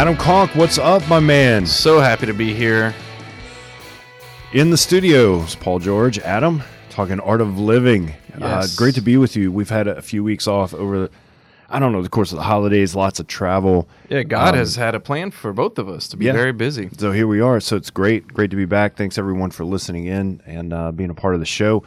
Adam Conk, what's up, my man? So happy to be here. In the studios, Paul George, Adam, talking art of living. Uh, great to be with you. We've had a few weeks off over, the, I don't know, the course of the holidays, lots of travel. Yeah, God Um, has had a plan for both of us to be yeah. very busy. So here we are. So it's great, great to be back. Thanks everyone for listening in and uh, being a part of the show.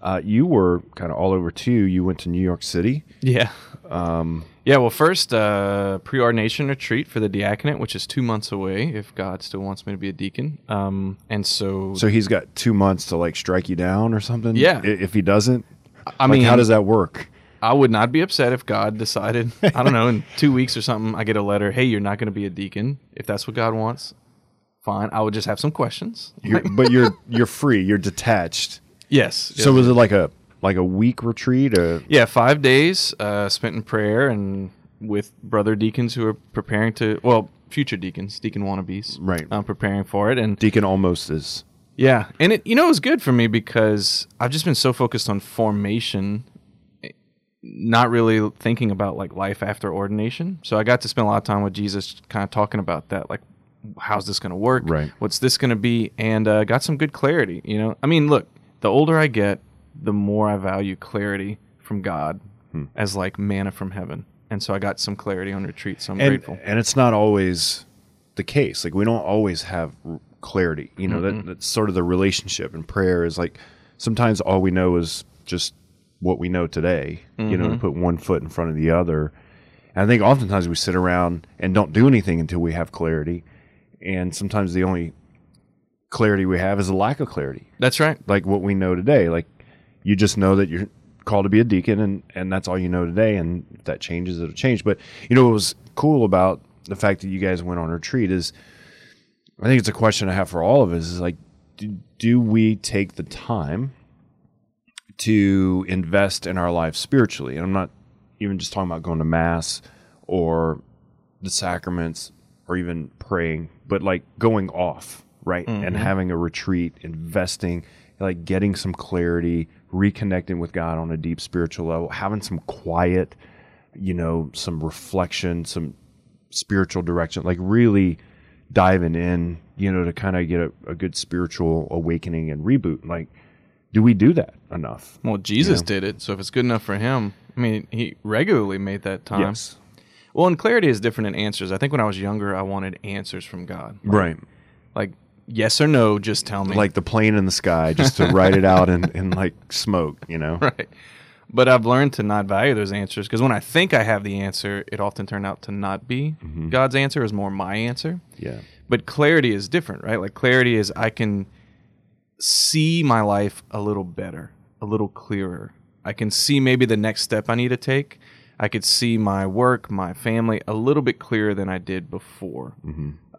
Uh, you were kind of all over too. You went to New York City. Yeah. Um, yeah, well, first, uh, preordination retreat for the diaconate, which is two months away if God still wants me to be a deacon. Um, and so, So he's got two months to like strike you down or something. Yeah. I- If he doesn't, I like, mean, how does that work? I would not be upset if God decided, I don't know, in two weeks or something, I get a letter, hey, you're not going to be a deacon. If that's what God wants, fine. I would just have some questions. You're, but you're you're free. You're detached. yes. So was it like a like a week retreat? Or Yeah, five days uh, spent in prayer and with brother deacons who are preparing to, well, future deacons, deacon wannabes, Right. um, preparing for it. And Deacon almost is. yeah, and it, you know, it was good for me because I've just been so focused on formation, not really thinking about like life after ordination. So I got to spend a lot of time with Jesus, kind of talking about that, like, how's this going to work? Right. What's this going to be? And uh, got some good clarity. You know, I mean, look, the older I get, the more I value clarity from God Hmm. as like manna from heaven. And so I got some clarity on retreat. So I'm And grateful. and it's not always the case. Like we don't always have clarity. You know that that's sort of the relationship. And prayer is like sometimes all we know is just what we know today. You know, to put one foot in front of the other. And I think oftentimes we sit around and don't do anything until we have clarity. And sometimes the only clarity we have is a lack of clarity. That's right. like what we know today. Like you just know that you're called to be a deacon and, and that's all you know today. And if that changes, it'll change. But you know, what was cool about the fact that you guys went on retreat is I think it's a question I have for all of us is like, do, do we take the time to invest in our life spiritually? And I'm not even just talking about going to mass or the sacraments or even praying, but like going off, right? And mm-hmm. having a retreat, investing, like getting some clarity, reconnecting with God on a deep spiritual level, having some quiet, you know, some reflection, some spiritual direction, like really diving in, you know, to kind of get a, a good spiritual awakening and reboot. Like, do we do that enough? Well, Jesus did it. So if it's good enough for him, I mean, he regularly made that time. Yes. Well, and clarity is different in answers. I think when I was younger, I wanted answers from God. Like, Right. Like, yes or no, just tell me. Like the plane in the sky, just to write it out and, in like smoke, you know? right. But I've learned to not value those answers because when I think I have the answer, it often turned out to not be Mm-hmm. God's answer. Is more my answer. Yeah. But clarity is different, right? Like clarity is I can see my life a little better, a little clearer. I can see maybe the next step I need to take. I could see my work, my family a little bit clearer than I did before.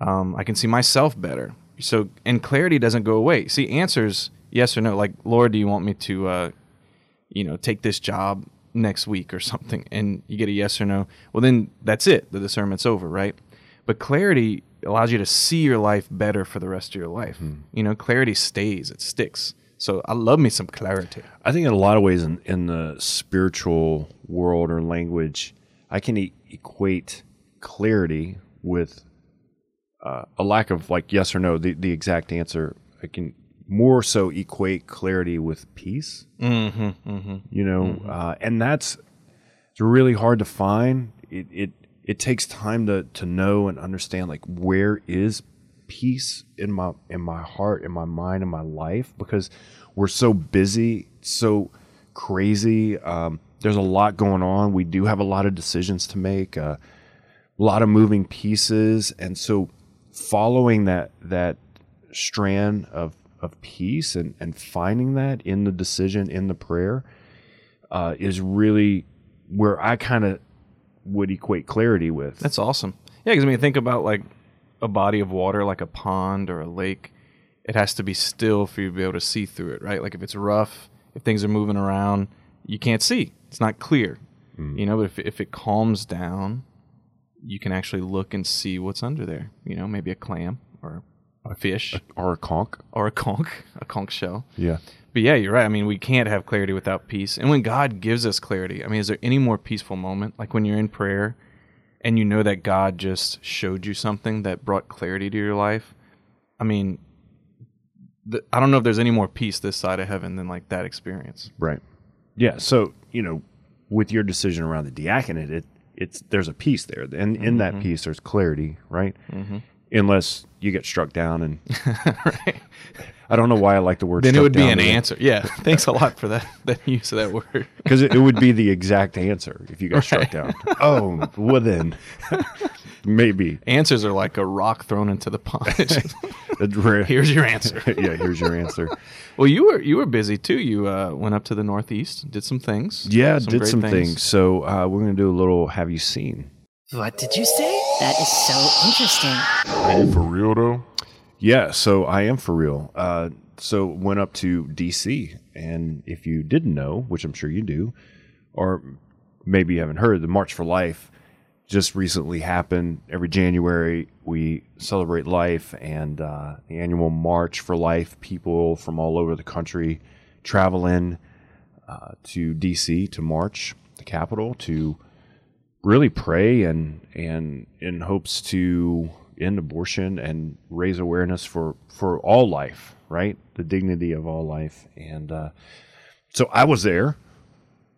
Um, I can see myself better. So, and clarity doesn't go away. See, answers, yes or no. Like, Lord, do you want me to, uh, you know, take this job next week or something? And you get a yes or no. Well, then that's it. The discernment's over, right? But clarity allows you to see your life better for the rest of your life. You know, clarity stays, it sticks. So I love me some clarity. I think in a lot of ways in, in the spiritual world or language, I can e- equate clarity with uh, a lack of like yes or no, the, the exact answer. I can more so equate clarity with peace. Mm-hmm, mm-hmm. You know, uh, and that's it's really hard to find. It, it it takes time to to know and understand like where is peace in my in my heart, in my mind, in my life because we're so busy, so crazy. Um, there's a lot going on. We do have a lot of decisions to make, uh, a lot of moving pieces, and so following that that strand of of peace and and finding that in the decision in the prayer uh, is really where I kind of would equate clarity with. That's awesome. Yeah, because I mean, think about like a body of water, like a pond or a lake. It has to be still for you to be able to see through it, right? Like if it's rough, if things are moving around, you can't see. It's not clear, you know. But if if it calms down, you can actually look and see what's under there. You know, maybe a clam or a fish or a conch. or a conch, a conch shell. Yeah. But yeah, you're right. I mean, we can't have clarity without peace. And when God gives us clarity, I mean, is there any more peaceful moment? Like when you're in prayer and you know that God just showed you something that brought clarity to your life, I mean, the, I don't know if there's any more peace this side of heaven than like that experience. Right. Yeah. So you know, with your decision around the diaconate, it it's there's a peace there, and in that mm-hmm. peace there's clarity, right? Mm-hmm. Unless you get struck down, and I don't know why I like the word. Then it would be an but- answer. Yeah. Thanks a lot for that that use of that word. because it, it would be the exact answer if you got struck down. Oh, well then, maybe. Answers are like a rock thrown into the pond. It's just, It's rare- Here's your answer. yeah, here's your answer. Well, you were you were busy too. You uh, went up to the Northeast, did some things. Yeah, did some things. So uh, we're gonna do a little. Have you seen? What did you say? That is so interesting. Are you for real though? Yeah, so I am for real. Uh, so went up to DC, and if you didn't know, which I'm sure you do, or maybe you haven't heard, the March for Life just recently happened. Every January we celebrate life, and uh, the annual March for Life. People from all over the country travel in uh, to DC to march, the capital, to really pray and and in hopes to end abortion and raise awareness for for all life right the dignity of all life and uh, so i was there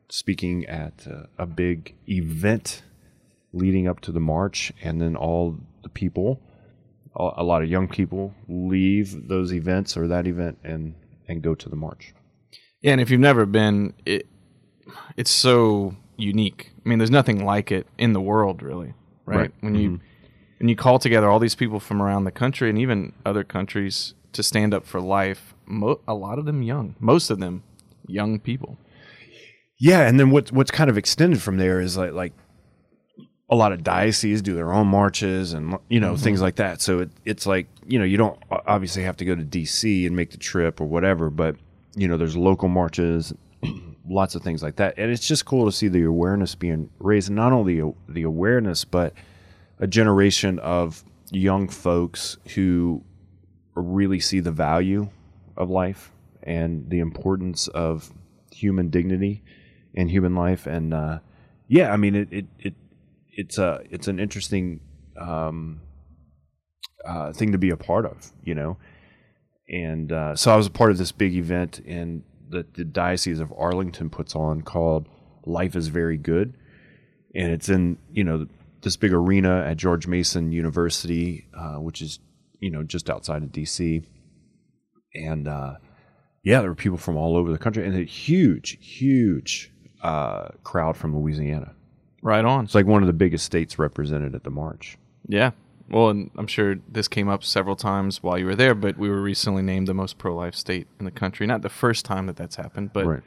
speaking at uh, a big event leading up to the march and then all the people a lot of young people leave those events or that event and and go to the march Yeah, and if you've never been, it it's so unique. I mean, there's nothing like it in the world, really. Right? Right. When you when you call together all these people from around the country and even other countries to stand up for life, mo- a lot of them young, most of them young people. Yeah, and then what what's kind of extended from there is like like a lot of dioceses do their own marches and you know mm-hmm. things like that. So it, it's like you know you don't obviously have to go to D.C. and make the trip or whatever, but you know there's local marches, lots of things like that, and it's just cool to see the awareness being raised. Not only the awareness, but a generation of young folks who really see the value of life and the importance of human dignity and human life. And uh, yeah i mean it, it, it it's a it's an interesting um, uh, thing to be a part of you know? And uh, so i was a part of this big event in that the diocese of arlington puts on called life is very good. And it's in you know this big arena at george mason university uh, which is you know just outside of dc and uh, yeah, there were people from all over the country, and a huge, huge uh, crowd from Louisiana. Right on. It's like one of the biggest states represented at the march. Yeah. Well, and I'm sure this came up several times while you were there, but we were recently named the most pro-life state in the country. Not the first time that that's happened, but Right.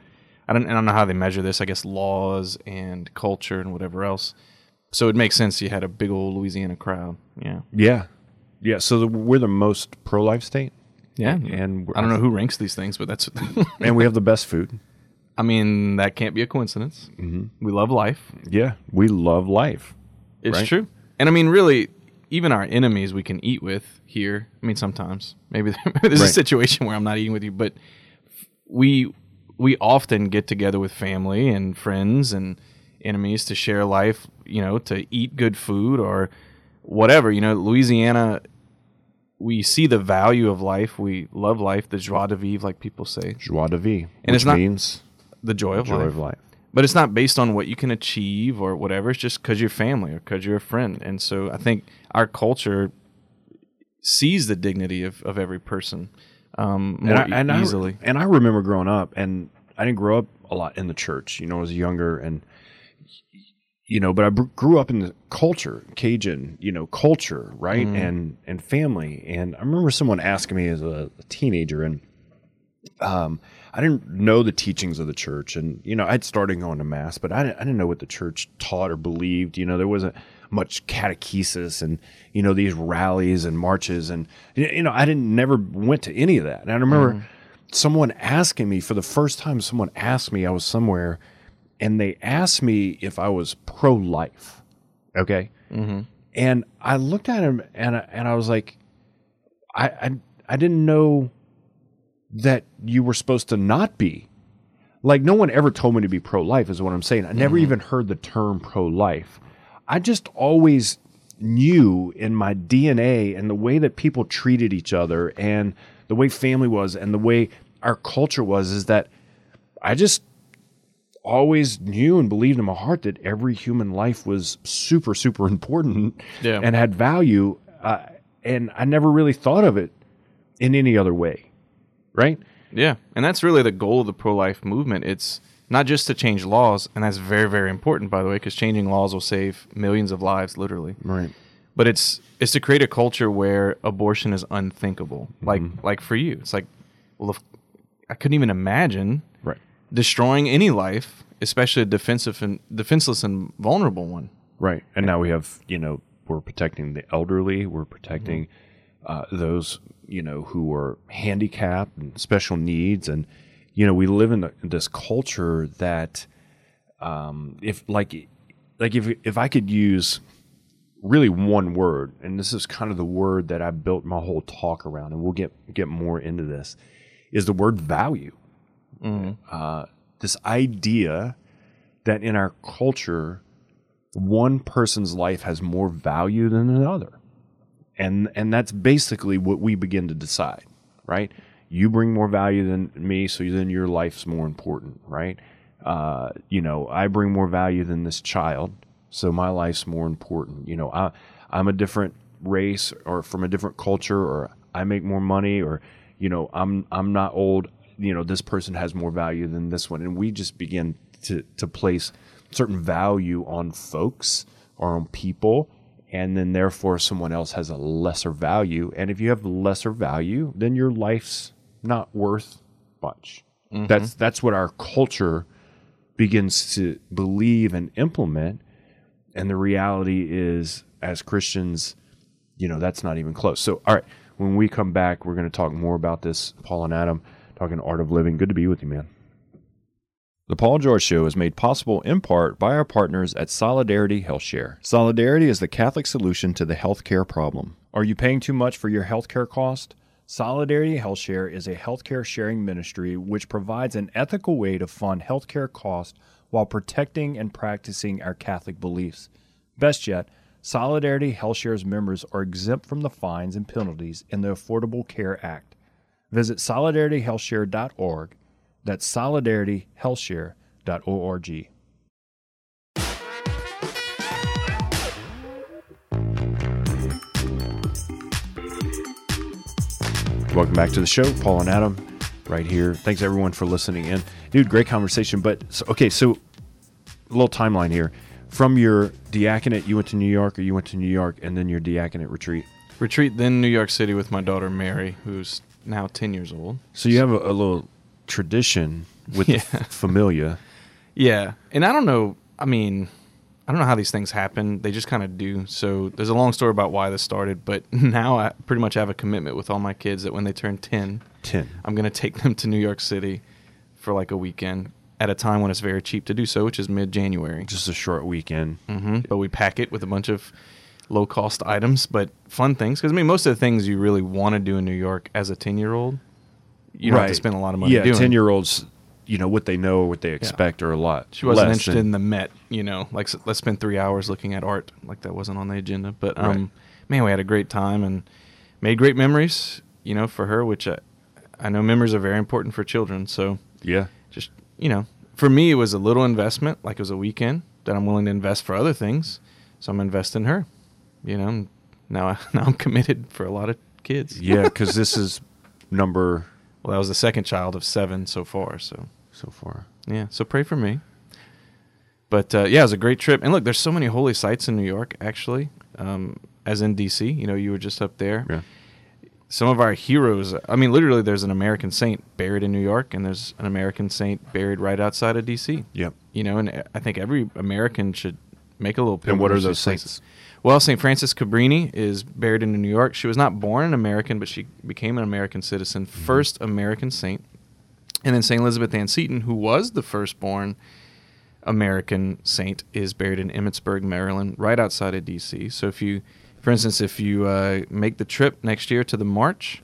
I don't I don't know how they measure this. I guess laws and culture and whatever else. So it makes sense you had a big old Louisiana crowd. Yeah. Yeah, yeah. So the, we're the most pro-life state, Yeah. and I don't know who ranks these things, but that's and we have the best food. I mean, that can't be a coincidence. Mm-hmm. We love life. Yeah, we love life. It's Right. true. And I mean, really, even our enemies we can eat with here. I mean, sometimes maybe there's a situation where I'm not eating with you, but we we often get together with family and friends and enemies to share life. You know, to eat good food or whatever. You know, Louisiana. We see the value of life. We love life. The joie de vivre, like people say, Joie de vivre, And it's not- means the joy of joy life. of life. But it's not based on what you can achieve or whatever. It's just because you're family or because you're a friend. And so I think our culture sees the dignity of, of every person um, more and I, and e- I- easily. and I remember growing up, and I didn't grow up a lot in the church. You know, I was younger, and you know, but I grew up in the culture, Cajun, you know, culture, right, and and family. And I remember someone asking me as a, a teenager, and um, I didn't know the teachings of the church, and you know, I'd started going to mass, but I didn't, I didn't know what the church taught or believed. You know, there wasn't much catechesis and you know these rallies and marches, and you know, I didn't never went to any of that. And I remember someone asking me for the first time. Someone asked me, I was somewhere, and they asked me if I was pro life. Okay, mm-hmm. and I looked at him, and I, and I was like, I, I I didn't know that you were supposed to not be. Like no one ever told me to be pro life is what I'm saying. I never mm-hmm. even heard the term pro life. I just always knew in my DNA and the way that people treated each other and the way family was and the way our culture was is that I just always knew and believed in my heart that every human life was super super important Yeah. and had value uh, and I never really thought of it in any other way right Yeah, and that's really the goal of the pro-life movement. It's not just to change laws, and that's very, very important, by the way, because changing laws will save millions of lives, literally. right But it's it's to create a culture where abortion is unthinkable. Like like for you, it's like, well, if, I couldn't even imagine destroying any life, especially a defensive and defenseless and vulnerable one. Right. And now we have, you know, we're protecting the elderly, we're protecting uh, those, you know, who are handicapped and special needs. And, you know, we live in, the, in this culture that, um, if like, like if, if I could use really one word, and this is kind of the word that I built my whole talk around, and we'll get, get more into this, is the word value. Uh, this idea that in our culture, one person's life has more value than another. And and that's basically what we begin to decide, right? You bring more value than me, so then your life's more important, right? Uh, you know, I bring more value than this child, so my life's more important. You know, I I'm a different race or from a different culture, or I make more money, or you know, I'm I'm not old. You know, this person has more value than this one, and we just begin to to place certain value on folks or on people. And then therefore someone else has a lesser value. And if you have lesser value then your life's not worth much. Mm-hmm. That's that's what our culture begins to believe and implement. And the reality is as christians you know that's not even close. So all right when we come back we're going to talk more about this paul and adam talking art of living good to be with you man the Paul George Show is made possible in part by our partners at Solidarity HealthShare. Solidarity is the Catholic solution to the healthcare problem. Are you paying too much for your healthcare cost? Solidarity HealthShare is a healthcare sharing ministry which provides an ethical way to fund healthcare costs while protecting and practicing our Catholic beliefs. Best yet, Solidarity HealthShare's members are exempt from the fines and penalties in the Affordable Care Act. Visit solidarityhealthshare.org that's solidarityhealthshare.org. Welcome back to the show, Paul and Adam, right here. Thanks everyone for listening in, dude. Great conversation. But so, okay, so a little timeline here. From your diaconate, you went to New York, or you went to New York, and then your diaconate retreat. Retreat then New York City with my daughter Mary, who's now ten years old. So you have a, a little tradition with Yeah. the familia. Yeah, and I don't know. I mean, I don't know how these things happen. They just kind of do. So there's a long story about why this started, but now I pretty much have a commitment with all my kids that when they turn ten, Ten. I'm gonna take them to New York City for like a weekend at a time when it's very cheap to do so, which is mid-January. Just a short weekend. hmm But we pack it with a bunch of low cost items, but fun things. Because I mean, most of the things you really want to do in New York as a ten year old, you don't have to spend a lot of money Yeah, ten year olds, you know what they know or what they expect are a lot. She wasn't interested than- in the Met, you know. Like let's spend three hours looking at art, like that wasn't on the agenda. But um, Right. man, we had a great time and made great memories, you know, for her. Which I, I know memories are very important for children. So yeah, just you know, for me, it was a little investment, like it was a weekend that I'm willing to invest for other things. So I'm investing in her, you know. Now, I, now I'm committed for a lot of kids. yeah, because this is number Well, that was the second child of seven so far. So so far. yeah, so pray for me. But uh, yeah, it was a great trip. And look, there's so many holy sites in New York, actually, um, as in DC. You know, you were just up there. Yeah, Some of our heroes, I mean, literally, there's an American saint buried in New York, and there's an American saint buried right outside of DC. yep. You know, and I think every American should make a little. And what are those places. saints? Well, St. Frances Cabrini is buried in New York. She was not born an American, but she became an American citizen, Mm-hmm. first American saint. And then St. Elizabeth Ann Seton, who was the firstborn American saint, is buried in Emmitsburg, Maryland, right outside of D.C. So if you, for instance, if you uh, make the trip next year to the March,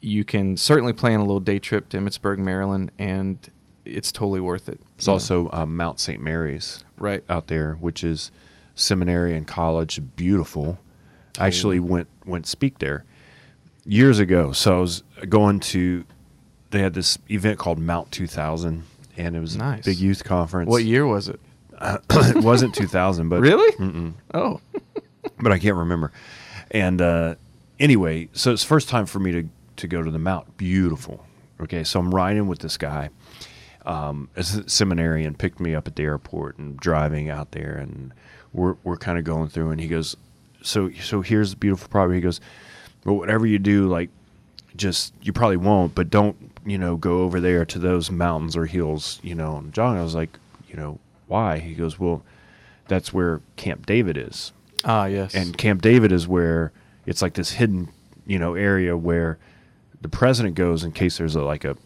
you can certainly plan a little day trip to Emmitsburg, Maryland, and it's totally worth it. It's also um, Mount St. Mary's right. out there, which is seminary and college, beautiful. I actually went went speak there years ago. So I was going to. They had this event called Mount 2000, and it was Nice. a big youth conference. What year was it? it wasn't 2000, but Really? Oh, but I can't remember. And uh, anyway, so it's first time for me to to go to the Mount. Beautiful. Okay, so I'm riding with this guy, um, a seminarian, picked me up at the airport and driving out there, and we're we're kind of going through, and he goes, so so here's the beautiful property. He goes, well, whatever you do, like just you probably won't, but don't you know go over there to those mountains or hills, you know. And John, I was like, you know, why? He goes, well, that's where Camp David is ah, yes. and Camp David is where it's like this hidden, you know, area where the president goes in case there's a like a,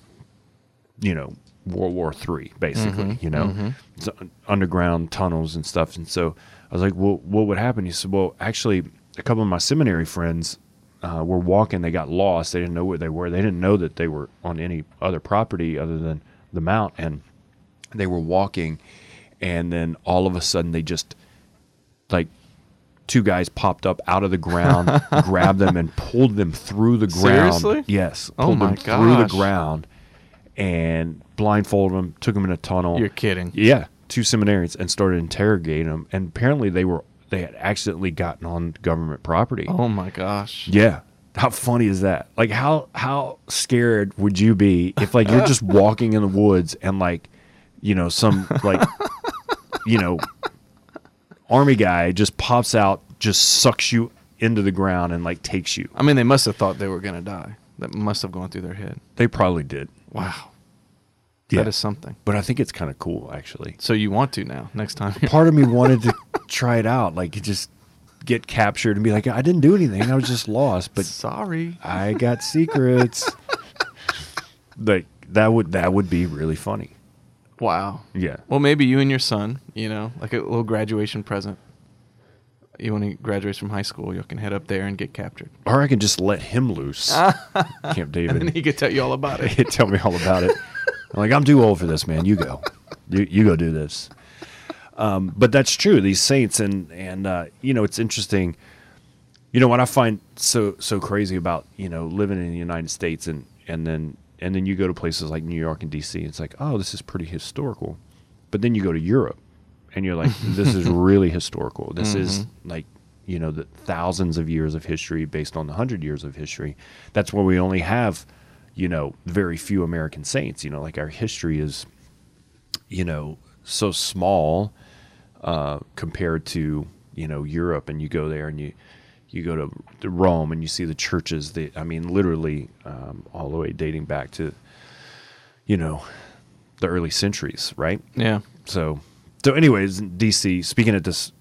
you know, World War Three, basically. You know, It's un- underground tunnels and stuff. And so I was like, well, what would happen? He said, well, actually, a couple of my seminary friends uh, were walking. They got lost. They didn't know where they were. They didn't know that they were on any other property other than the mount, and they were walking, and then all of a sudden they just like two guys popped up out of the ground, grabbed them, and pulled them through the ground. Seriously? Yes. Oh Pulled my them through the ground and blindfolded them, took them in a tunnel. You're kidding. Yeah, two seminarians and started interrogating them. And apparently they were they had accidentally gotten on government property. Oh my gosh. Yeah. How funny is that? Like how how scared would you be if like you're just walking in the woods and like you know some like you know army guy just pops out, just sucks you into the ground and like takes you. I mean, they must have thought they were gonna die. That must have gone through their head. They probably did. Wow. Yeah. That is something. But I think it's kind of cool actually. So you want to now? Next time. Part of me wanted to try it out, like just get captured and be like, I didn't do anything. I was just lost, but sorry. I got secrets. like that would that would be really funny. Wow. Yeah. Well, maybe you and your son, you know, like a little graduation present. You when he graduates from high school, you can head up there and get captured, Or I can just let him loose. Camp David. and he could tell you all about it. He'd tell me all about it. I'm like, I'm too old for this, man. You go. You you go do this. Um, but that's true. These saints and and uh, you know, it's interesting. You know what I find so so crazy about you know living in the United States and and then and then you go to places like New York and D.C. It's like, oh, this is pretty historical. But then you go to Europe, and you're like, this is really historical. This is like you know the thousands of years of history based on the hundred years of history. That's where we only have you know very few American saints. You know, like our history is you know so small uh, compared to you know Europe, and you go there and you you go to, to Rome and you see the churches. That I mean, literally um, all the way dating back to you know the early centuries, right? Yeah. So, so anyways, DC. Speaking at this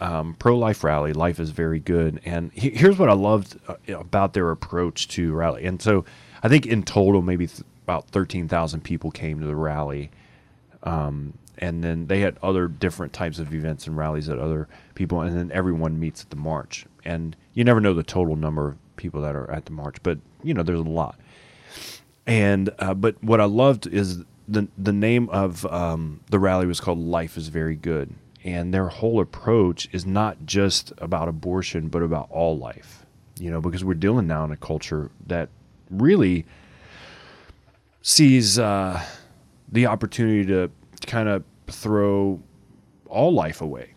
um, pro-life rally, life is very good, and he, here's what I loved uh, about their approach to rally. And so, I think in total, maybe th- about thirteen thousand people came to the rally, um, and then they had other different types of events and rallies at other people, and then everyone meets at the march. And you never know the total number of people that are at the march, but you know there's a lot. And uh, but what I loved is the the name of um, the rally was called "Life is Very Good," and their whole approach is not just about abortion, but about all life. You know, because we're dealing now in a culture that really sees uh, the opportunity to kind of throw all life away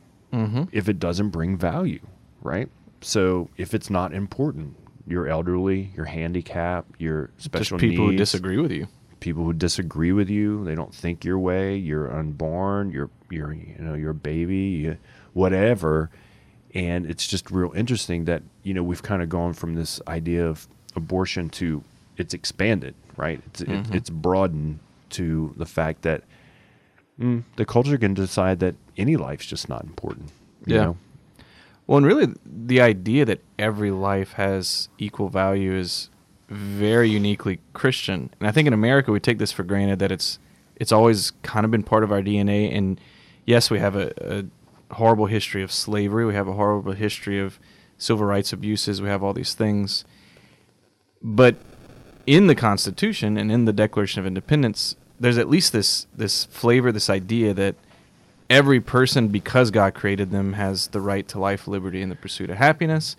if it doesn't bring value, right? So if it's not important, you're elderly, you're handicapped, you're Just special people who disagree with you. people who disagree with you, they don't think your way, you're unborn, you're you're you know you're a baby, you, whatever, and it's just real interesting that you know we've kind of gone from this idea of abortion to it's expanded, right? It's it, it's broadened to the fact that mm, the culture can decide that any life's just not important. You Yeah. know? Well, and really, the idea that every life has equal value is very uniquely Christian. And I think in America we take this for granted that it's it's always kind of been part of our DNA. And yes, we have a, a horrible history of slavery. We have a horrible history of civil rights abuses. We have all these things. But in the Constitution and in the Declaration of Independence, there's at least this this flavor, this idea that every person, because God created them, has the right to life, liberty, and the pursuit of happiness.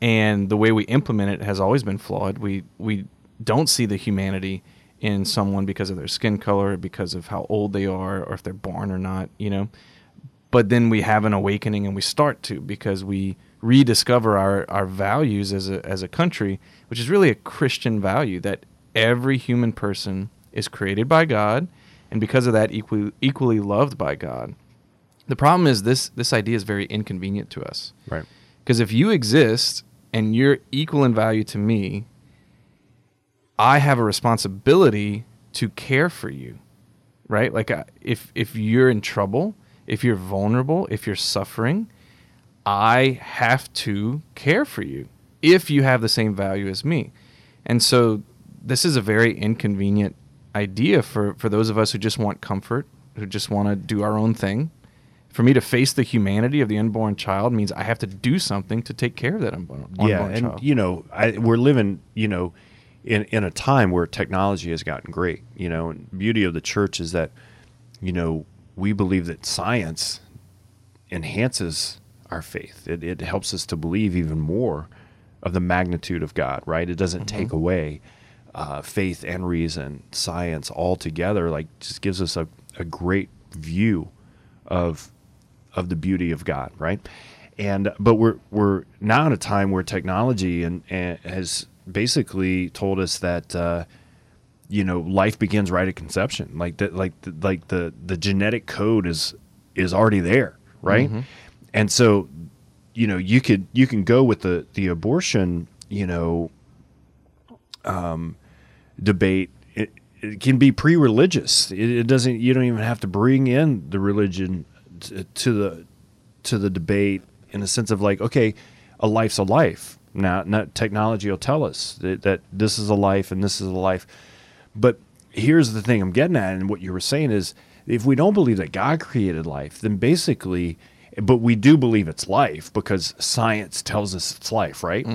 And the way we implement it has always been flawed. We we don't see the humanity in someone because of their skin color, because of how old they are, or if they're born or not. You know, but then we have an awakening and we start to because we rediscover our, our values as a, as a country, which is really a Christian value that every human person is created by God and because of that equally, equally loved by God. The problem is this this idea is very inconvenient to us. Right. Because if you exist and you're equal in value to me, I have a responsibility to care for you. Right? Like uh, if if you're in trouble, if you're vulnerable, if you're suffering, I have to care for you if you have the same value as me. And so this is a very inconvenient idea for, for those of us who just want comfort, who just want to do our own thing. For me to face the humanity of the unborn child means I have to do something to take care of that unborn, unborn yeah, and child. you know, I, we're living, you know, in in a time where technology has gotten great. You know, and beauty of the church is that, you know, we believe that science enhances our faith. It, it helps us to believe even more of the magnitude of God. Right? It doesn't take away uh, faith and reason, science all together. Like, just gives us a, a great view of of the beauty of God, right? And but we're we're now in a time where technology and, and has basically told us that uh, you know life begins right at conception, like that, like the, like the the genetic code is is already there, right? And so you know you could you can go with the the abortion, you know, um, debate. It, it can be pre-religious. It, it doesn't. You don't even have to bring in the religion t- to the to the debate in a sense of like, okay, a life's a life. Now, not technology will tell us that, that this is a life and this is a life. But here's the thing I'm getting at, and what you were saying is, if we don't believe that God created life, then basically, but we do believe it's life because science tells us it's life, right?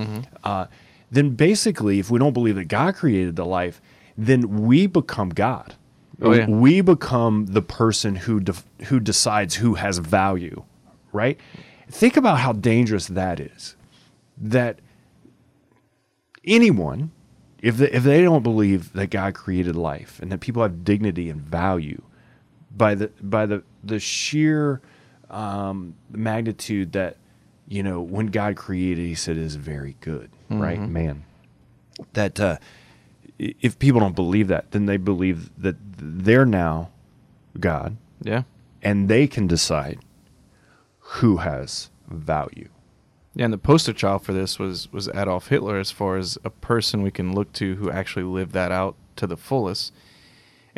Uh, then basically, if we don't believe that God created the life, then we become God. Oh, yeah. We become the person who def- who decides who has value, right? Think about how dangerous that is. That anyone, if they, if they don't believe that God created life and that people have dignity and value, by the by the the sheer um, the magnitude that you know when God created, He said is very good, right, man. That uh, if people don't believe that, then they believe that they're now God, yeah. and they can decide who has value. Yeah, and the poster child for this was was Adolf Hitler as far as a person we can look to who actually lived that out to the fullest.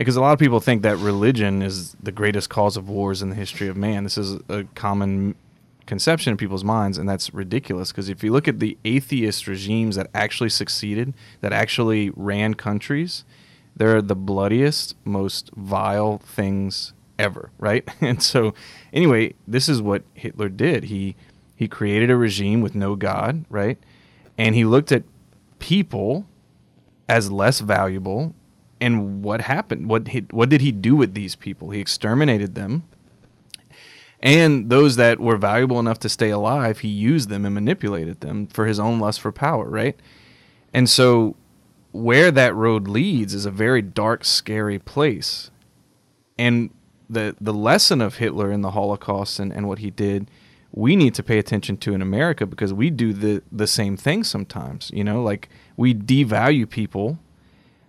Because a lot of people think that religion is the greatest cause of wars in the history of man. This is a common conception in people's minds, and that's ridiculous. Because if you look at the atheist regimes that actually succeeded, that actually ran countries, they're the bloodiest, most vile things ever, right? And so, anyway, this is what Hitler did. He he created a regime with no God, right? And he looked at people as less valuable. And what happened? What he, what did he do with these people? He exterminated them. And those that were valuable enough to stay alive, he used them and manipulated them for his own lust for power, right? And so where that road leads is a very dark, scary place. And the the lesson of Hitler in the Holocaust and, and what he did, we need to pay attention to in America because we do the the same thing sometimes. You know, like we devalue people,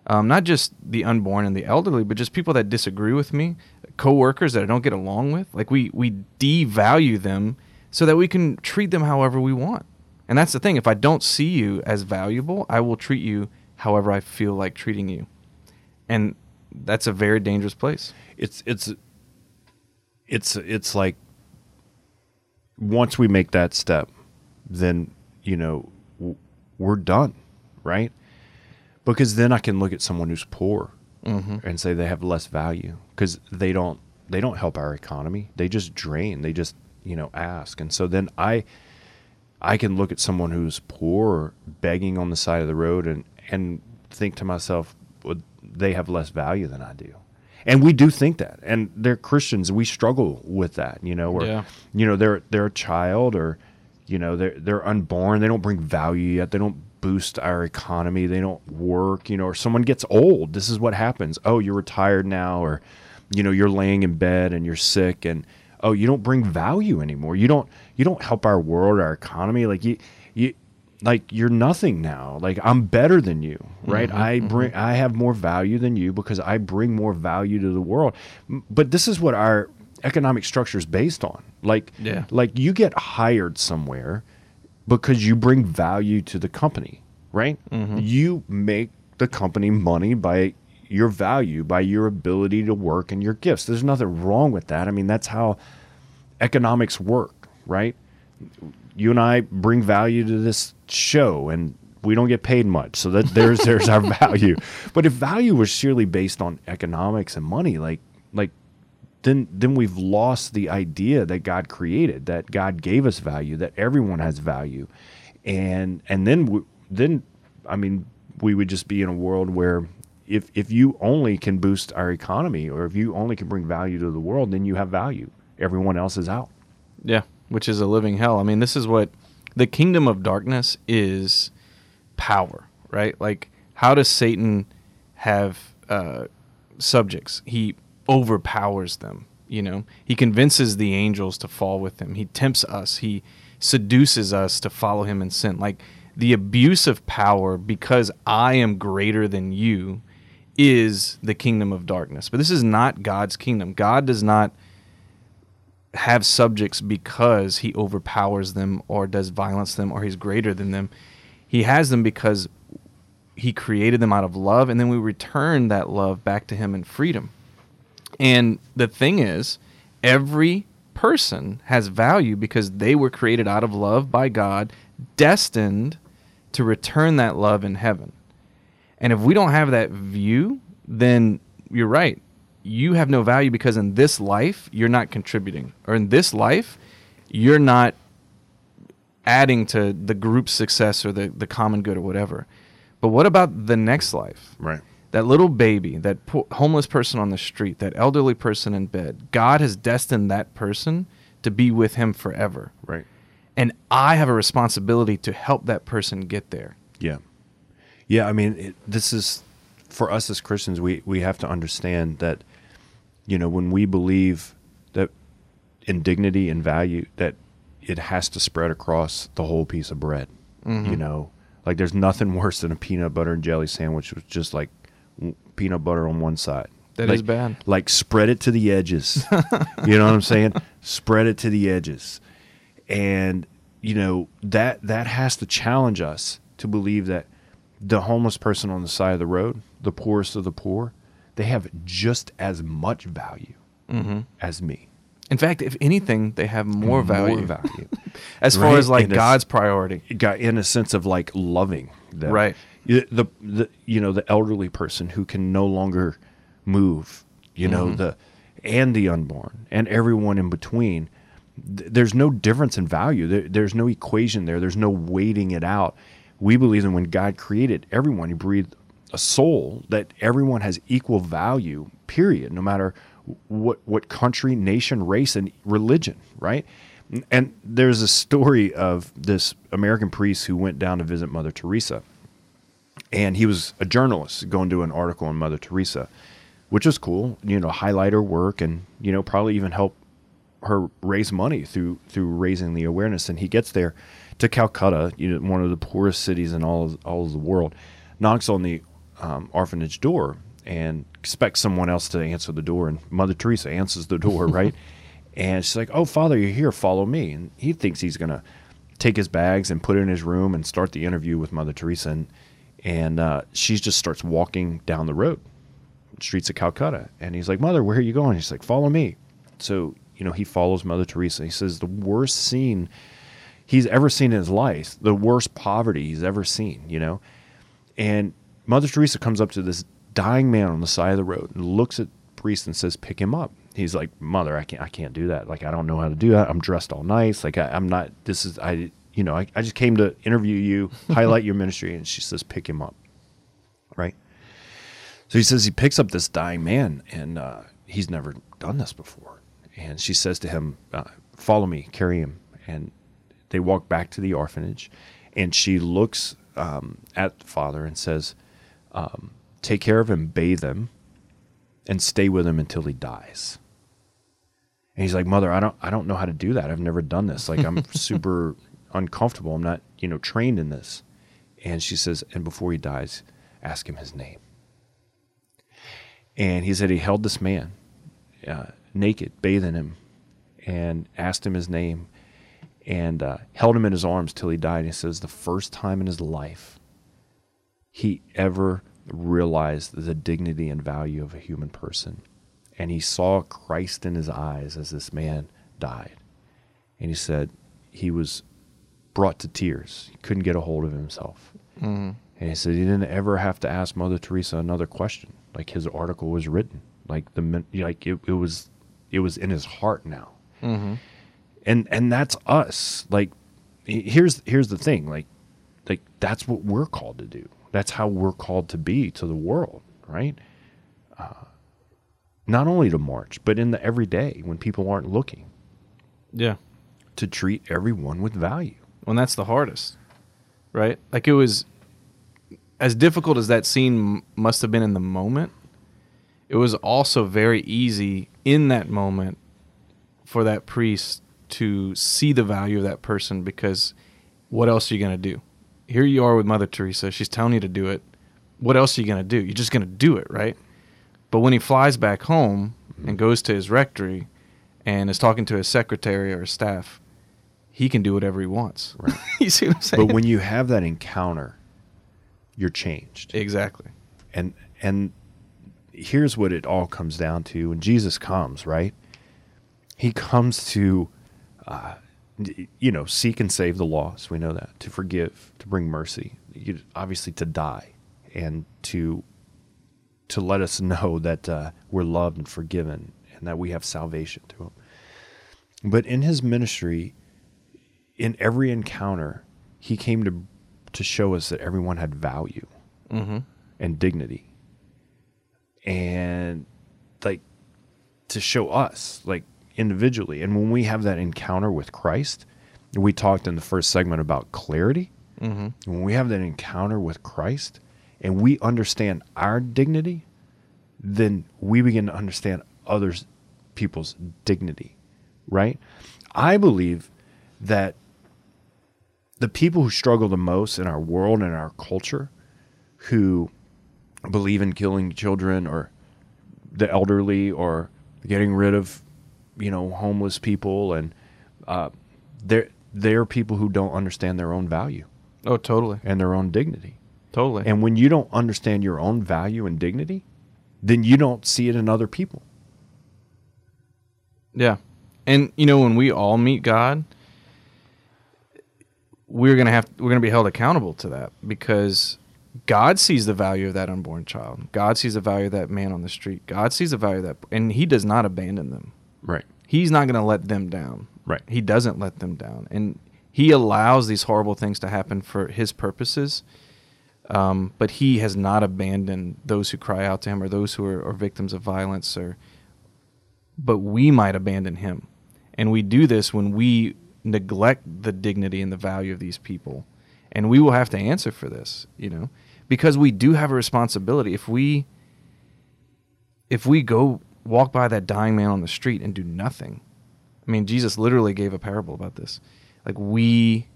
um, not just the unborn and the elderly, but just people that disagree with me, coworkers that I don't get along with. Like we we devalue them so that we can treat them however we want. And that's the thing. If I don't see you as valuable, I will treat you however I feel like treating you. And that's a very dangerous place. it's it's it's it's like once we make that step then you know we're done right because then i can look at someone who's poor mm-hmm. and say they have less value because they don't they don't help our economy. They just drain. They just you know ask. And so then i i can look at someone who's poor begging on the side of the road and and think to myself well, they have less value than i do. And we do think that. And they're christians. We struggle with that you know or Yeah. you know they're they're a child or you know they're they're unborn. They don't bring value yet. They don't boost our economy. They don't work you know or someone gets old. This is what happens. Oh you're retired now or you know you're laying in bed and you're sick and oh you don't bring value anymore. You don't you don't help our world our economy. Like you you like you're nothing now. Like i'm better than you right? Mm-hmm, I bring mm-hmm. i have more value than you because i bring more value to the world. But this is what our economic structure is based on. Like Yeah. like you get hired somewhere because you bring value to the company right? Mm-hmm. You make the company money by your value by your ability to work and your gifts. There's nothing wrong with that. I mean that's how economics work right? You and I bring value to this show and we don't get paid much. So that there's there's our value. But if value was sheerly based on economics and money, like like then then we've lost the idea that God created, that God gave us value, that everyone has value. And and then we, then I mean we would just be in a world where if if you only can boost our economy or if you only can bring value to the world, then you have value. Everyone else is out. Yeah, which is a living hell. I mean, this is what the kingdom of darkness is power, right? Like, how does Satan have uh, subjects? He overpowers them. You know, he convinces the angels to fall with him. He tempts us. He seduces us to follow him in sin. Like the abuse of power because I am greater than you is the kingdom of darkness. But this is not God's kingdom. God does not have subjects because he overpowers them or does violence them or he's greater than them. He has them because he created them out of love and then we return that love back to him in freedom. And the thing is, every person has value because they were created out of love by God, destined to return that love in heaven. And if we don't have that view, then you're right. You have no value because in this life, you're not contributing. Or in this life, you're not adding to the group's success or the, the common good or whatever. But what about the next life? Right. That little baby, that po- homeless person on the street, that elderly person in bed, God has destined that person to be with him forever. Right. And I have a responsibility to help that person get there. Yeah. Yeah, I mean, it, this is for us as Christians, we we have to understand that you know, when we believe that in dignity and value that it has to spread across the whole piece of bread. You mm-hmm. know, like there's nothing worse than a peanut butter and jelly sandwich with just like peanut butter on one side. That That is bad. Like spread it to the edges. you know what I'm saying? Spread it to the edges. And you know, that that has to challenge us to believe that the homeless person on the side of the road, the poorest of the poor, they have just as much value mm-hmm. as me. In fact, if anything, they have more value. More value. as far as like it's- God's priority. got in a sense of like loving them. Right. The, the you know the elderly person who can no longer move. You know Mm-hmm. the and the unborn and everyone in between. Th- There's no difference in value. There, there's no equation there. There's no weighting it out. We believe that when God created everyone, He breathed a soul that everyone has equal value. Period. No matter what what country, nation, race, and religion. Right. And there's a story of this American priest who went down to visit Mother Teresa and he was a journalist going to an article on Mother Teresa, which was cool. You know, highlight her work and you know probably even help her raise money through through raising the awareness. And he gets there to Calcutta, you know, one of the poorest cities in all of, all of the world, knocks on the um, orphanage door and expects someone else to answer the door. And Mother Teresa answers the door, right? And she's like, "Oh, Father, you're here. Follow me." And he thinks he's gonna take his bags and put it in his room and start the interview with Mother Teresa. And, and uh, she just starts walking down the road, streets of Calcutta. And he's like, Mother, where are you going? She's like, Follow me. So, you know, he follows Mother Teresa. He says, The worst scene he's ever seen in his life, the worst poverty he's ever seen, you know? And Mother Teresa comes up to this dying man on the side of the road and looks at priest and says, "Pick him up." He's like, "Mother, I can't, I can't do that. Like, I don't know how to do that. I'm dressed all nice. Like, I, I'm not. This is, I, you know, I, I just came to interview you, highlight your ministry." And she says, "Pick him up." Right. So he says he picks up this dying man, and uh, he's never done this before. And she says to him, uh, "Follow me, carry him." And they walk back to the orphanage, and she looks um, at the father and says, um, "Take care of him, bathe him, and stay with him until he dies." And he's like, "Mother, I don't, I don't know how to do that. I've never done this. Like, I'm super uncomfortable. I'm not, you know, trained in this." And she says, "And before he dies, ask him his name." And he said he held this man uh, naked, bathing him, and asked him his name, and uh, held him in his arms till he died. And he says the first time in his life he ever realized the dignity and value of a human person, and he saw Christ in his eyes as this man died, and he said he was brought to tears. He couldn't get a hold of himself. And he said he didn't ever have to ask Mother Teresa another question. Like his article was written. Like the like it, it was it was in his heart now. And and that's us. Like here's here's the thing. Like like that's what we're called to do. That's how we're called to be to the world, right? Uh, not only to march, but in the everyday when people aren't looking, Yeah. to treat everyone with value. Well, that's the hardest, right? Like it was as difficult as that scene must have been in the moment. It was also very easy in that moment for that priest to see the value of that person because what else are you going to do? Here you are with Mother Teresa. She's telling you to do it. What else are you going to do? You're just going to do it, right? But when he flies back home and goes to his rectory and is talking to his secretary or his staff, he can do whatever he wants. Right. you see what I'm saying? But when you have that encounter, you're changed. exactly. and and here's what it all comes down to when jesus comes right he comes to uh, you know seek and save the lost we know that to forgive to bring mercy you, obviously to die and to to let us know that uh, we're loved and forgiven and that we have salvation through him but in his ministry in every encounter he came to to show us that everyone had value and dignity. And like to show us like individually. And when we have that encounter with christ we talked in the first segment about clarity. Mm-hmm. when we have that encounter with christ and we understand our dignity then we begin to understand others people's dignity right? I believe that the people who struggle the most in our world and our culture who believe in killing children or the elderly or getting rid of you know homeless people and uh, they're they're people who don't understand their own value Oh, totally. and their own dignity Totally. and when you don't understand your own value and dignity then you don't see it in other people Yeah. And you know when we all meet God, we're going to have we're to be held accountable to that because God sees the value of that unborn child. God sees the value of that man on the street. God sees the value of that and he does not abandon them. right He's not going to let them down. Right. He doesn't let them down. And he allows these horrible things to happen for his purposes. Um, but he has not abandoned those who cry out to him or those who are, are victims of violence or but we might abandon him. And we do this when we neglect the dignity and the value of these people. And we will have to answer for this, you know, because we do have a responsibility. If we if we go walk by that dying man on the street and do nothing, I mean, Jesus literally gave a parable about this. Like we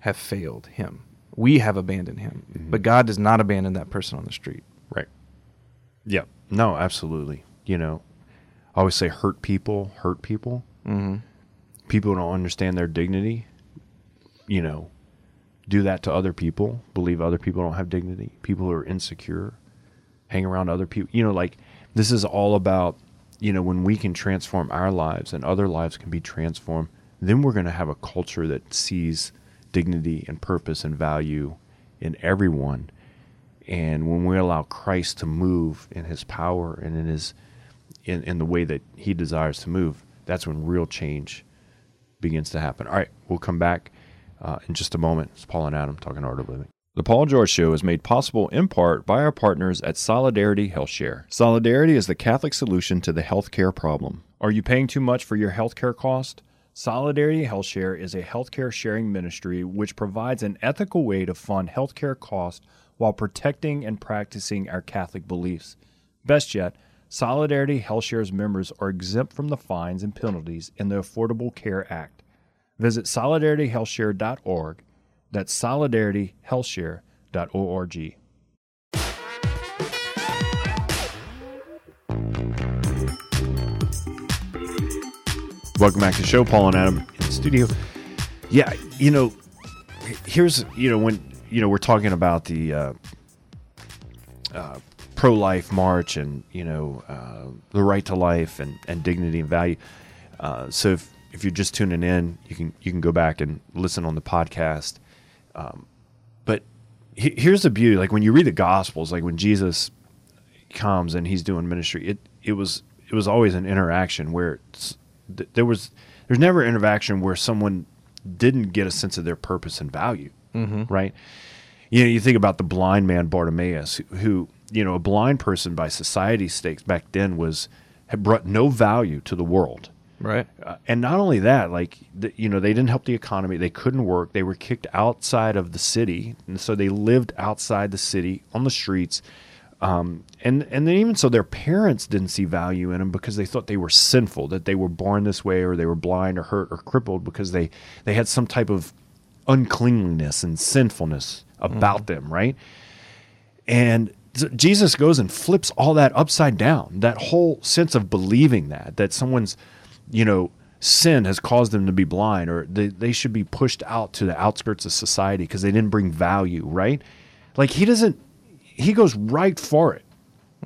have failed him. We have abandoned him. But God does not abandon that person on the street. Right. Yeah. No, absolutely. You know, I always say hurt people hurt people. Mm-hmm. People don't understand their dignity, you know, do that to other people, believe other people don't have dignity. People who are insecure, hang around other people. You know, like this is all about, you know, when we can transform our lives and other lives can be transformed, then we're going to have a culture that sees dignity and purpose and value in everyone. And when we allow Christ to move in his power and in his in, in the way that he desires to move, that's when real change begins to happen. All right, we'll come back uh, in just a moment. It's Paul and Adam talking Art of Living. The Paul George Show is made possible in part by our partners at Solidarity HealthShare. Solidarity is the Catholic solution to the healthcare problem. Are you paying too much for your healthcare cost? Solidarity HealthShare is a healthcare sharing ministry which provides an ethical way to fund healthcare costs while protecting and practicing our Catholic beliefs. Best yet, Solidarity HealthShare's members are exempt from the fines and penalties in the Affordable Care Act. Visit solidarityhealthshare.org that's solidarityhealthshare.org. Welcome back to the show, Paul and Adam in the studio. Yeah, you know, here's you know when you know we're talking about the uh, uh, pro-life march and you know uh, the right to life and, and dignity and value. Uh, so if, if you're just tuning in, you can you can go back and listen on the podcast. Um, but he, here's the beauty: like when you read the Gospels, like when Jesus comes and he's doing ministry, it it was it was always an interaction where there was there's never an interaction where someone didn't get a sense of their purpose and value, mm-hmm. right? You know, you think about the blind man Bartimaeus, who, who you know a blind person by society stakes back then was had brought no value to the world Right. Uh, and not only that, like the, you know, they didn't help the economy. They couldn't work. They were kicked outside of the city, and so they lived outside the city on the streets. Um, and and then even so, their parents didn't see value in them because they thought they were sinful, that they were born this way, or they were blind, or hurt, or crippled because they they had some type of uncleanliness and sinfulness about mm. them, right? And Jesus goes and flips all that upside down. That whole sense of believing that that someone's you know, sin has caused them to be blind or they, they should be pushed out to the outskirts of society because they didn't bring value, right? Like he doesn't, he goes right for it.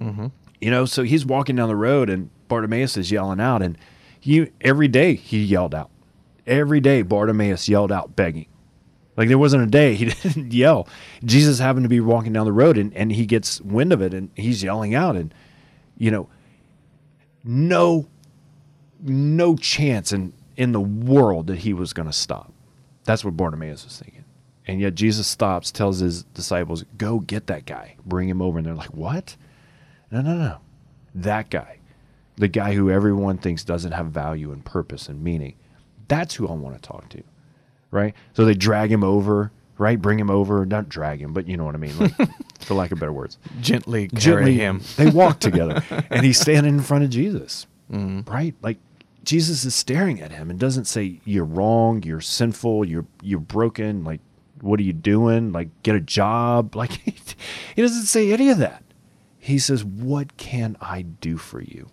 Mm-hmm. You know, so he's walking down the road and Bartimaeus is yelling out, and he every day he yelled out. Every day Bartimaeus yelled out begging. Like there wasn't a day he didn't yell. Jesus happened to be walking down the road and, and he gets wind of it and he's yelling out and you know no no chance in, in the world that he was going to stop. That's what Bartimaeus was thinking. And yet Jesus stops, tells his disciples, Go get that guy, bring him over. And they're like, What? No, no, no. That guy, the guy who everyone thinks doesn't have value and purpose and meaning, that's who I want to talk to. Right? So they drag him over, right? Bring him over, not drag him, but you know what I mean, like, for lack of better words. Gently carry Gently, him. they walk together, and he's standing in front of Jesus, mm. right? Like Jesus is staring at him and doesn't say you're wrong, you're sinful, you're you're broken, like what are you doing? Like get a job. Like he doesn't say any of that. He says, "What can I do for you?"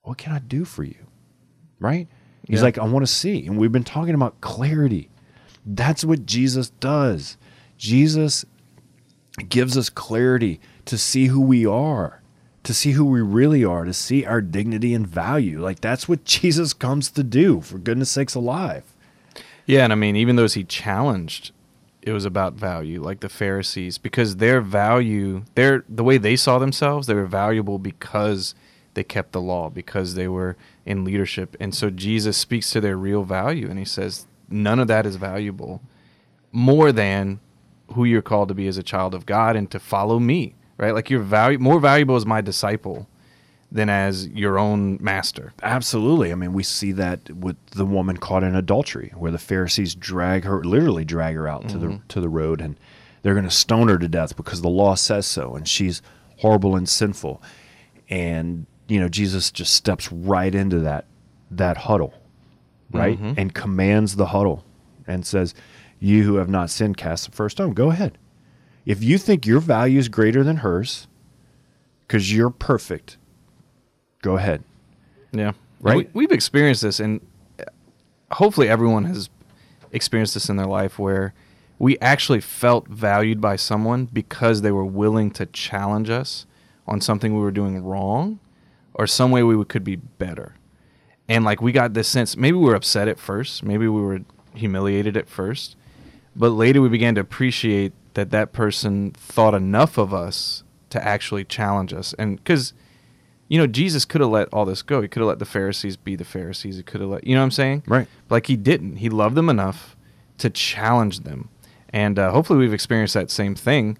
What can I do for you? Right? He's yeah. like, "I want to see." And we've been talking about clarity. That's what Jesus does. Jesus gives us clarity to see who we are to see who we really are, to see our dignity and value. Like that's what Jesus comes to do, for goodness sakes alive. Yeah, and I mean, even those he challenged, it was about value, like the Pharisees, because their value, their the way they saw themselves, they were valuable because they kept the law, because they were in leadership. And so Jesus speaks to their real value and he says, none of that is valuable more than who you're called to be as a child of God and to follow me right? Like you're value more valuable as my disciple than as your own master. Absolutely. I mean, we see that with the woman caught in adultery, where the Pharisees drag her, literally drag her out mm-hmm. to the mm-hmm. to the road, and they're going to stone her to death because the law says so, and she's horrible and sinful. And you know, Jesus just steps right into that that huddle, right, mm-hmm. and commands the huddle, and says, "You who have not sinned, cast the first stone. Go ahead." If you think your value is greater than hers because you're perfect, go ahead. Yeah. Right? We, have experienced this, and uh, hopefully everyone has experienced this in their life where we actually felt valued by someone because they were willing to challenge us on something we were doing wrong or some way we could be better. And like we got this sense, maybe we were upset at first, maybe we were humiliated at first, but later we began to appreciate that that person thought enough of us to actually challenge us. And because, you know, Jesus could have let all this go. He could have let the Pharisees be the Pharisees. He could have let, you know what I'm saying? Right. Like he didn't. He loved them enough to challenge them. and uh, hopefully we've experienced that same thing,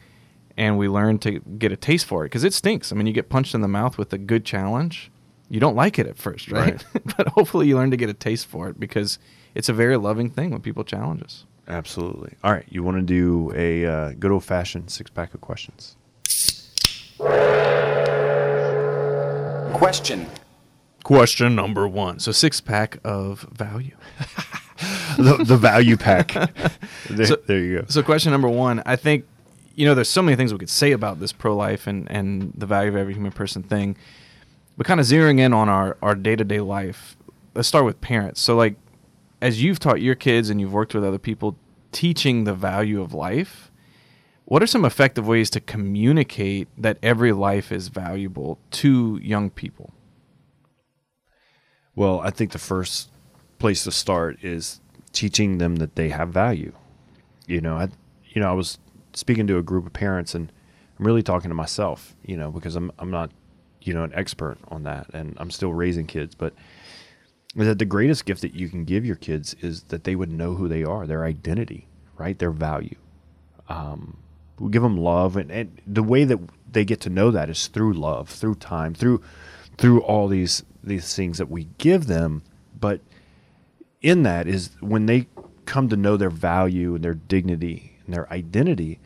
and we learn to get a taste for it because it stinks. I mean, you get punched in the mouth with a good challenge, you don't like it at first, right? but hopefully you learn to get a taste for it because it's a very loving thing when people challenge us. Absolutely. All right, you want to do a uh, good old fashioned six pack of questions? Question. Question number one. So six pack of value. the, the value pack. there, So- there you go. So question number one, I think, you know, there's so many things we could say about this pro life and, and the value of every human person thing. But kind of zeroing in on our, our day-to-day life, let's start with parents. So like, as you've taught your kids and you've worked with other people teaching the value of life, what are some effective ways to communicate that every life is valuable to young people? Well, I think the first place to start is teaching them that they have value. You know, I you know, I was speaking to a group of parents and I'm really talking to myself, you know, because I'm I'm not, you know, an expert on that and I'm still raising kids, but that the greatest gift that you can give your kids is that they would know who they are, their identity, right? Their value. Um, we give them love, and, and the way that they get to know that is through love, through time, through through all these these things that we give them. But in that is when they come to know their value and their dignity and their identity,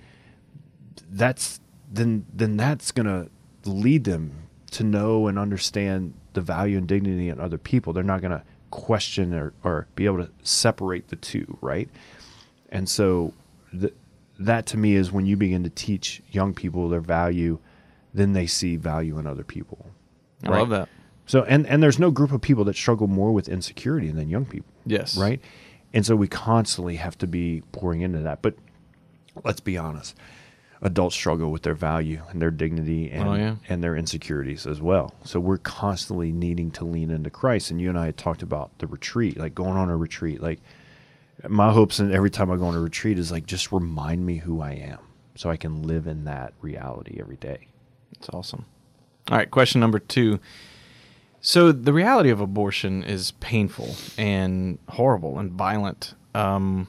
that's then then that's gonna lead them to know and understand the value and dignity in other people. They're not gonna question or, or be able to separate the two, right? And so th- that to me is when you begin to teach young people their value, then they see value in other people. I love that. So and and there's no group of people that struggle more with insecurity than young people Yes. right? And so we constantly have to be pouring into that. But let's be honest, adults struggle with their value and their dignity and Oh, yeah. and their insecurities as well. So we're constantly needing to lean into Christ. And you and I had talked about the retreat, like going on a retreat. Like my hopes and every time I go on a retreat is like just remind me who I am so I can live in that reality every day. It's awesome. All right, question number two. So the reality of abortion is painful and horrible and violent. Um,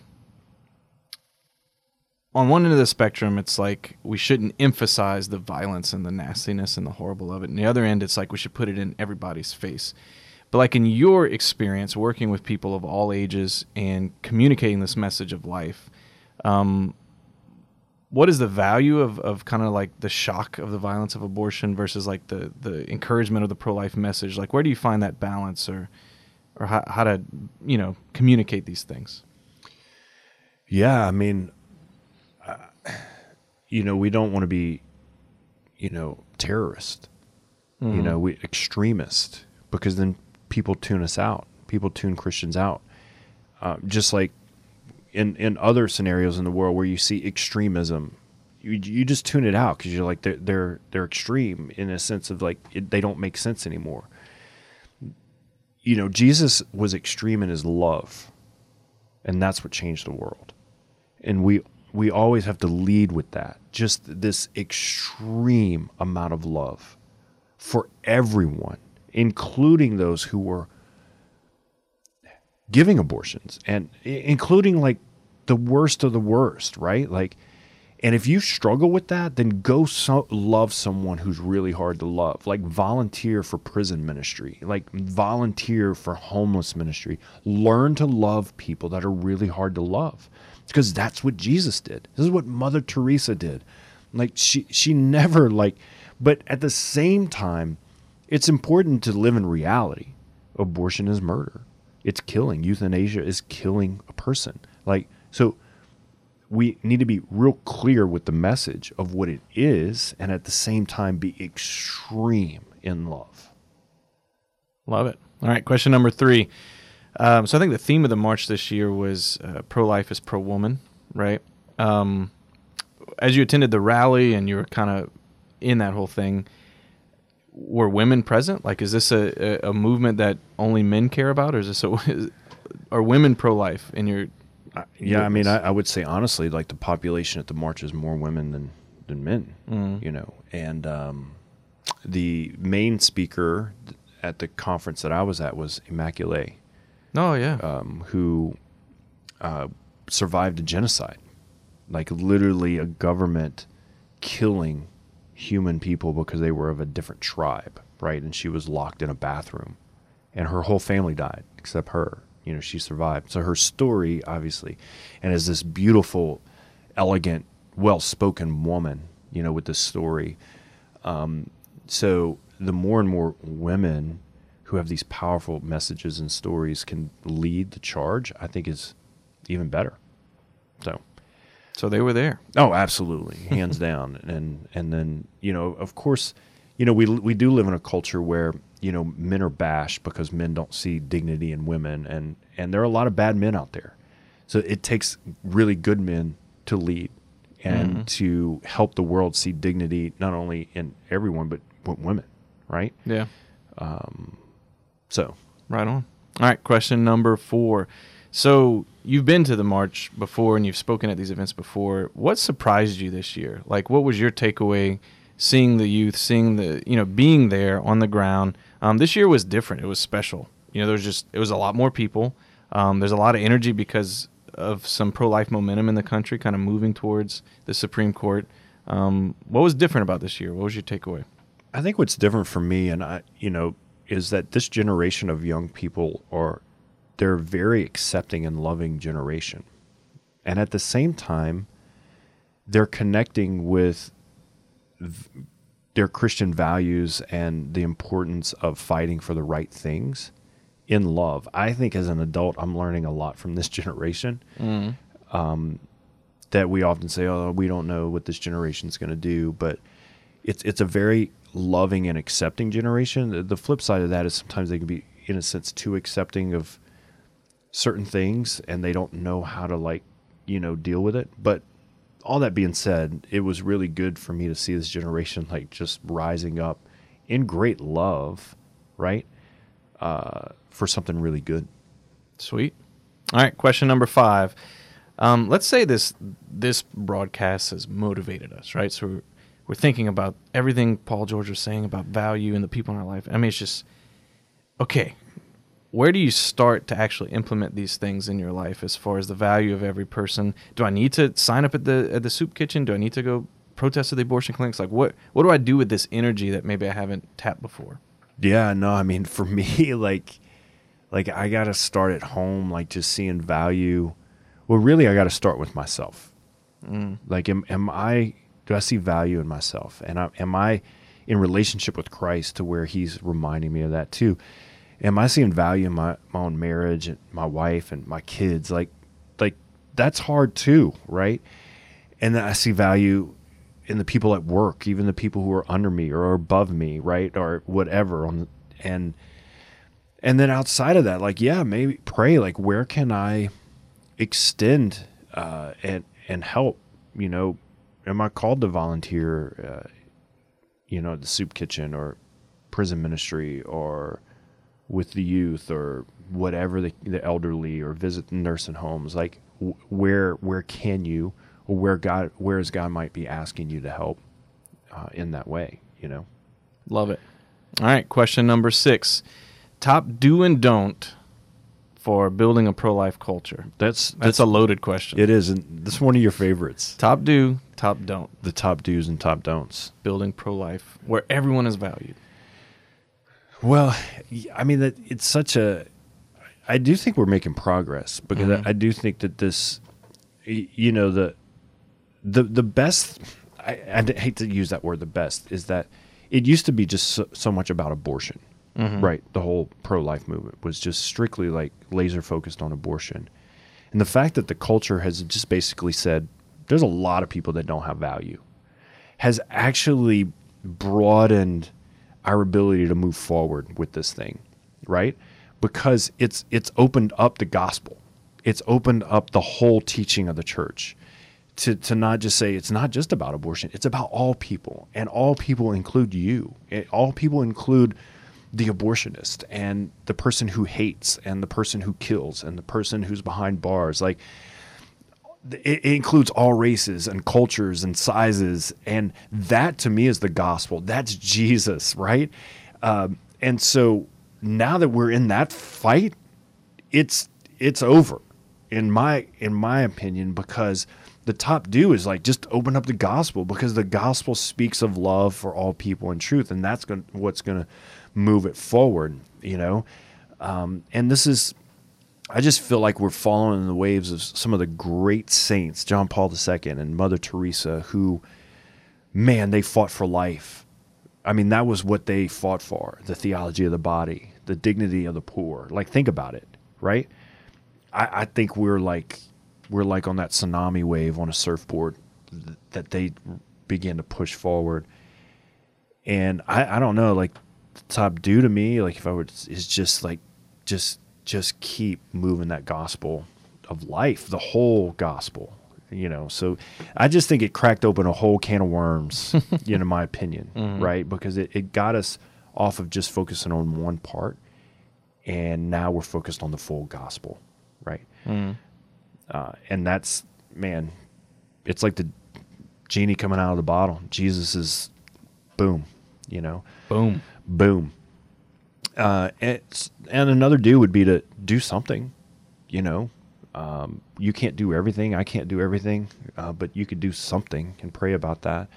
on one end of the spectrum, it's like we shouldn't emphasize the violence and the nastiness and the horrible of it. And the other end, it's like we should put it in everybody's face. But like in your experience, working with people of all ages and communicating this message of life, um, what is the value of, of kind of like the shock of the violence of abortion versus like the, the encouragement of the pro life message? Like, where do you find that balance, or or how, how to you know communicate these things? Yeah, I mean, you know, we don't want to be, you know, terrorist, you know, we extremist, because then people tune us out. People tune Christians out. Uh, just like in in other scenarios in the world where you see extremism, you you just tune it out because you're like they're they're they're extreme in a sense of like it, they don't make sense anymore. You know, Jesus was extreme in his love and that's what changed the world and we we always have to lead with that. Just this extreme amount of love for everyone including those who were giving abortions and including like the worst of the worst right? Like and if you struggle with that then go so, love someone who's really hard to love. Like volunteer for prison ministry. Like volunteer for homeless ministry. Learn to love people that are really hard to love because that's what jesus did this is what mother teresa did like she she never like but at the same time it's important to live in reality abortion is murder it's killing euthanasia is killing a person like so we need to be real clear with the message of what it is and at the same time be extreme in love. Love it. All right, question number three. Um, so I think the theme of the march this year was uh, pro life is pro woman, right? Um, as you attended the rally and you were kind of in that whole thing, were women present? Like, is this a, a, movement that only men care about, or is this a, are women pro life in your? Yeah, I mean, I, I would say honestly, like the population at the march is more women than than men, you know. And um, the main speaker at the conference that I was at was Immaculée, Oh yeah, um, who uh, survived a genocide like literally a government killing human people because they were of a different tribe, right? And she was locked in a bathroom, and her whole family died except her. You know, she survived. So her story, obviously, and as this beautiful, elegant, well-spoken woman, you know, with this story. Um, so the more and more women who have these powerful messages and stories can lead the charge, I think is even better. So. So they were there. Oh, absolutely, hands down. And and then you know, of course, you know, we we do live in a culture where you know men are bashed because men don't see dignity in women, and and there are a lot of bad men out there. So it takes really good men to lead and Mm-hmm. to help the world see dignity not only in everyone but, but women, right? Yeah. So Right on. All right, question number four. So you've been to the march before and you've spoken at these events before. What surprised you this year? Like, what was your takeaway? Seeing the youth, seeing the you know being there on the ground. Um, this year was different. It was special. You know, there was just it was a lot more people. Um, there's a lot of energy because of some pro-life momentum in the country, kind of moving towards the Supreme Court. Um, what was different about this year? What was your takeaway? I think what's different for me, and I, you know, is that this generation of young people are they're a very accepting and loving generation, and at the same time, they're connecting with v- their Christian values and the importance of fighting for the right things in love. I think as an adult, I'm learning a lot from this generation. Um, that we often say, "Oh, we don't know what this generation's going to do," but it's it's a very loving and accepting generation. The, flip side of that is sometimes they can be, in a sense, too accepting of certain things, and they don't know how to like, you know, deal with it. But all that being said, it was really good for me to see this generation like just rising up in great love, right, uh, for something really good. Sweet. All right, question number five. Um, let's say this this broadcast has motivated us, right? So we're, thinking about everything Paul George was saying about value and the people in our life. I mean, it's just okay. Where do you start to actually implement these things in your life, as far as the value of every person? Do I need to sign up at the at the soup kitchen? Do I need to go protest at the abortion clinics? Like, what what do I do with this energy that maybe I haven't tapped before? Yeah, no, I mean for me, like, like I gotta start at home, like just seeing value. Well, really, I gotta start with myself. Mm. Like, am am I? Do I see value in myself? And I, am I in relationship with Christ to where He's reminding me of that too? Am I seeing value in my my own marriage and my wife and my kids? Like, like that's hard too, right? And then I see value in the people at work, even the people who are under me or above me, right, or whatever. On and and then outside of that, like yeah, maybe pray. Like where can I extend uh, and and help? You know, am I called to volunteer? Uh, you know, at the soup kitchen or prison ministry or with the youth or whatever the, the elderly or visit the nursing homes like w- where where can you or where god where is god might be asking you to help uh, in that way you know Love it. All right, question number six. Top do and don't for building a pro life culture. that's That's a loaded question. it is and this is one of your favorites Top do, top don't. the top do's and top don'ts Building pro life where everyone is valued. Well, I mean that it's such a. I do think we're making progress because mm-hmm. I, I do think that this, you know, the, the the best. I, I hate to use that word, the best is that it used to be just so, so much about abortion, Mm-hmm. right? The whole pro life movement was just strictly like laser focused on abortion, and the fact that the culture has just basically said there's a lot of people that don't have value, has actually broadened our ability to move forward with this thing, right? Because it's it's opened up the gospel. It's opened up the whole teaching of the church to to not just say it's not just about abortion. It's about all people, and all people include you. It- all people include the abortionist and the person who hates and the person who kills and the person who's behind bars. Like it, it includes all races and cultures and sizes. And that to me is the gospel. That's jesus right? Um, and so now that we're in that fight it's it's over in my in my opinion because the top do is like just open up the gospel because the gospel speaks of love for all people and truth, and that's going what's going to move it forward. You know, um, and this is. I just feel like we're following in the waves of some of the great saints, John Paul II and Mother Teresa, who, man, they fought for life. I mean, that was what they fought for the theology of the body, the dignity of the poor. Like, think about it, right? I, I think we're like we're like on that tsunami wave on a surfboard th- that they began to push forward. And I, I don't know, like top do to me, like if I would is just like just just keep moving that gospel of life, the whole gospel. You know, so I just think it cracked open a whole can of worms, you know, in my opinion, right? Because it, it got us off of just focusing on one part and now we're focused on the full gospel, right? Uh, and that's man, it's like the genie coming out of the bottle. Jesus is, boom, you know, Boom. Boom. Uh, and, and another do would be to do something, you know. Um, you can't do everything. I can't do everything, uh, but you could do something and pray about that.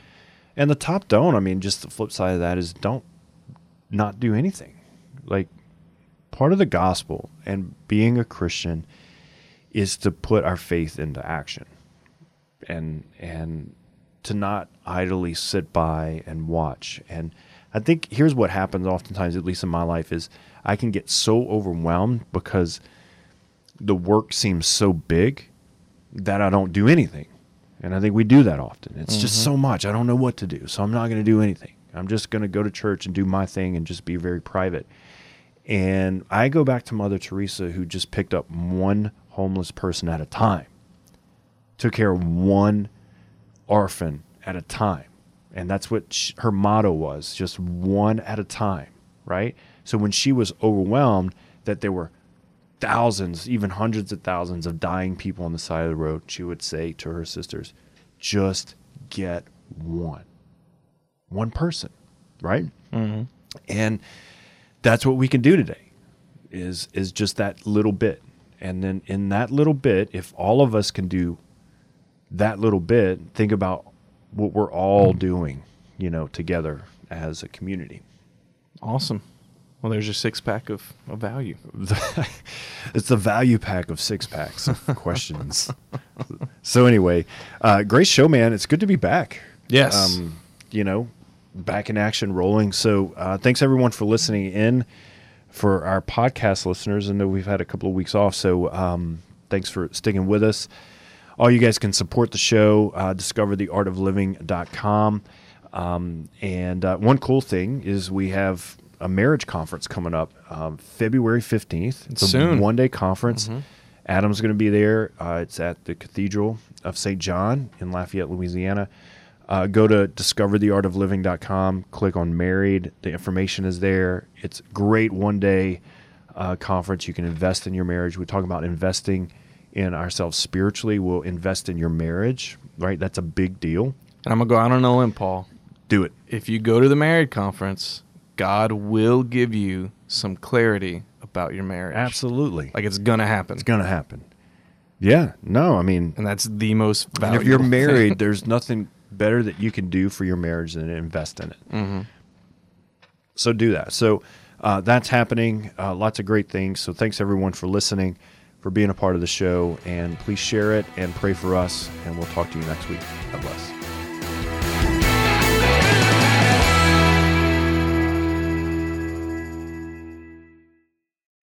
And the top don't. I mean, just the flip side of that is don't not do anything. Like part of the gospel and being a Christian is to put our faith into action and and to not idly sit by and watch and i think here's what happens oftentimes at least in my life is i can get so overwhelmed because the work seems so big that i don't do anything. And i think we do that often. It's just mm-hmm. so much. I don't know what to do so i'm not going to do anything. I'm just going to go to church and do my thing and just be very private. And i go back to mother teresa who just picked up one homeless person at a time. Took care of one orphan at a time. And that's what sh her motto was just one at a time, right? So when she was overwhelmed that there were thousands, even hundreds of thousands of dying people on the side of the road, she would say to her sisters, just get one. One person, right? Mm-hmm. And that's what we can do today is is just that little bit. And then in that little bit, if all of us can do that little bit, think about what we're all doing, you know, together as a community. Awesome. Well, there's your six pack of, of value. it's the value pack of six packs of questions. so anyway, uh, great show, man. It's good to be back. Yes. Um, you know, back in action, rolling. So uh, thanks everyone for listening in. For our podcast listeners, I know we've had a couple of weeks off, so um, thanks for sticking with us. All you guys can support the show, uh, discovertheartofliving.com. Um, and uh, one cool thing is we have a marriage conference coming up um, February 15th. It's Soon. a one day conference. Adam's going to be there. Uh, it's at the Cathedral of St. John in Lafayette, Louisiana. Uh, go to discovertheartofliving.com, click on married. The information is there. It's great one day uh, conference. You can invest in your marriage. We talk about investing in ourselves spiritually. We'll invest in your marriage, right? That's a big deal. And I'm going to go out on a limb, Paul. Do it. If you go to the married conference, God will give you some clarity about your marriage. Absolutely. Like it's going to happen. it's going to happen. Yeah. No, I mean, and that's the most and valuable if you're thing. married, there's nothing better that you can do for your marriage than invest in it. Mm-hmm. So do that. So uh, that's happening. Uh, lots of great things. So thanks everyone for listening, for being a part of the show, and please share it and pray for us. And we'll talk to you next week. God bless.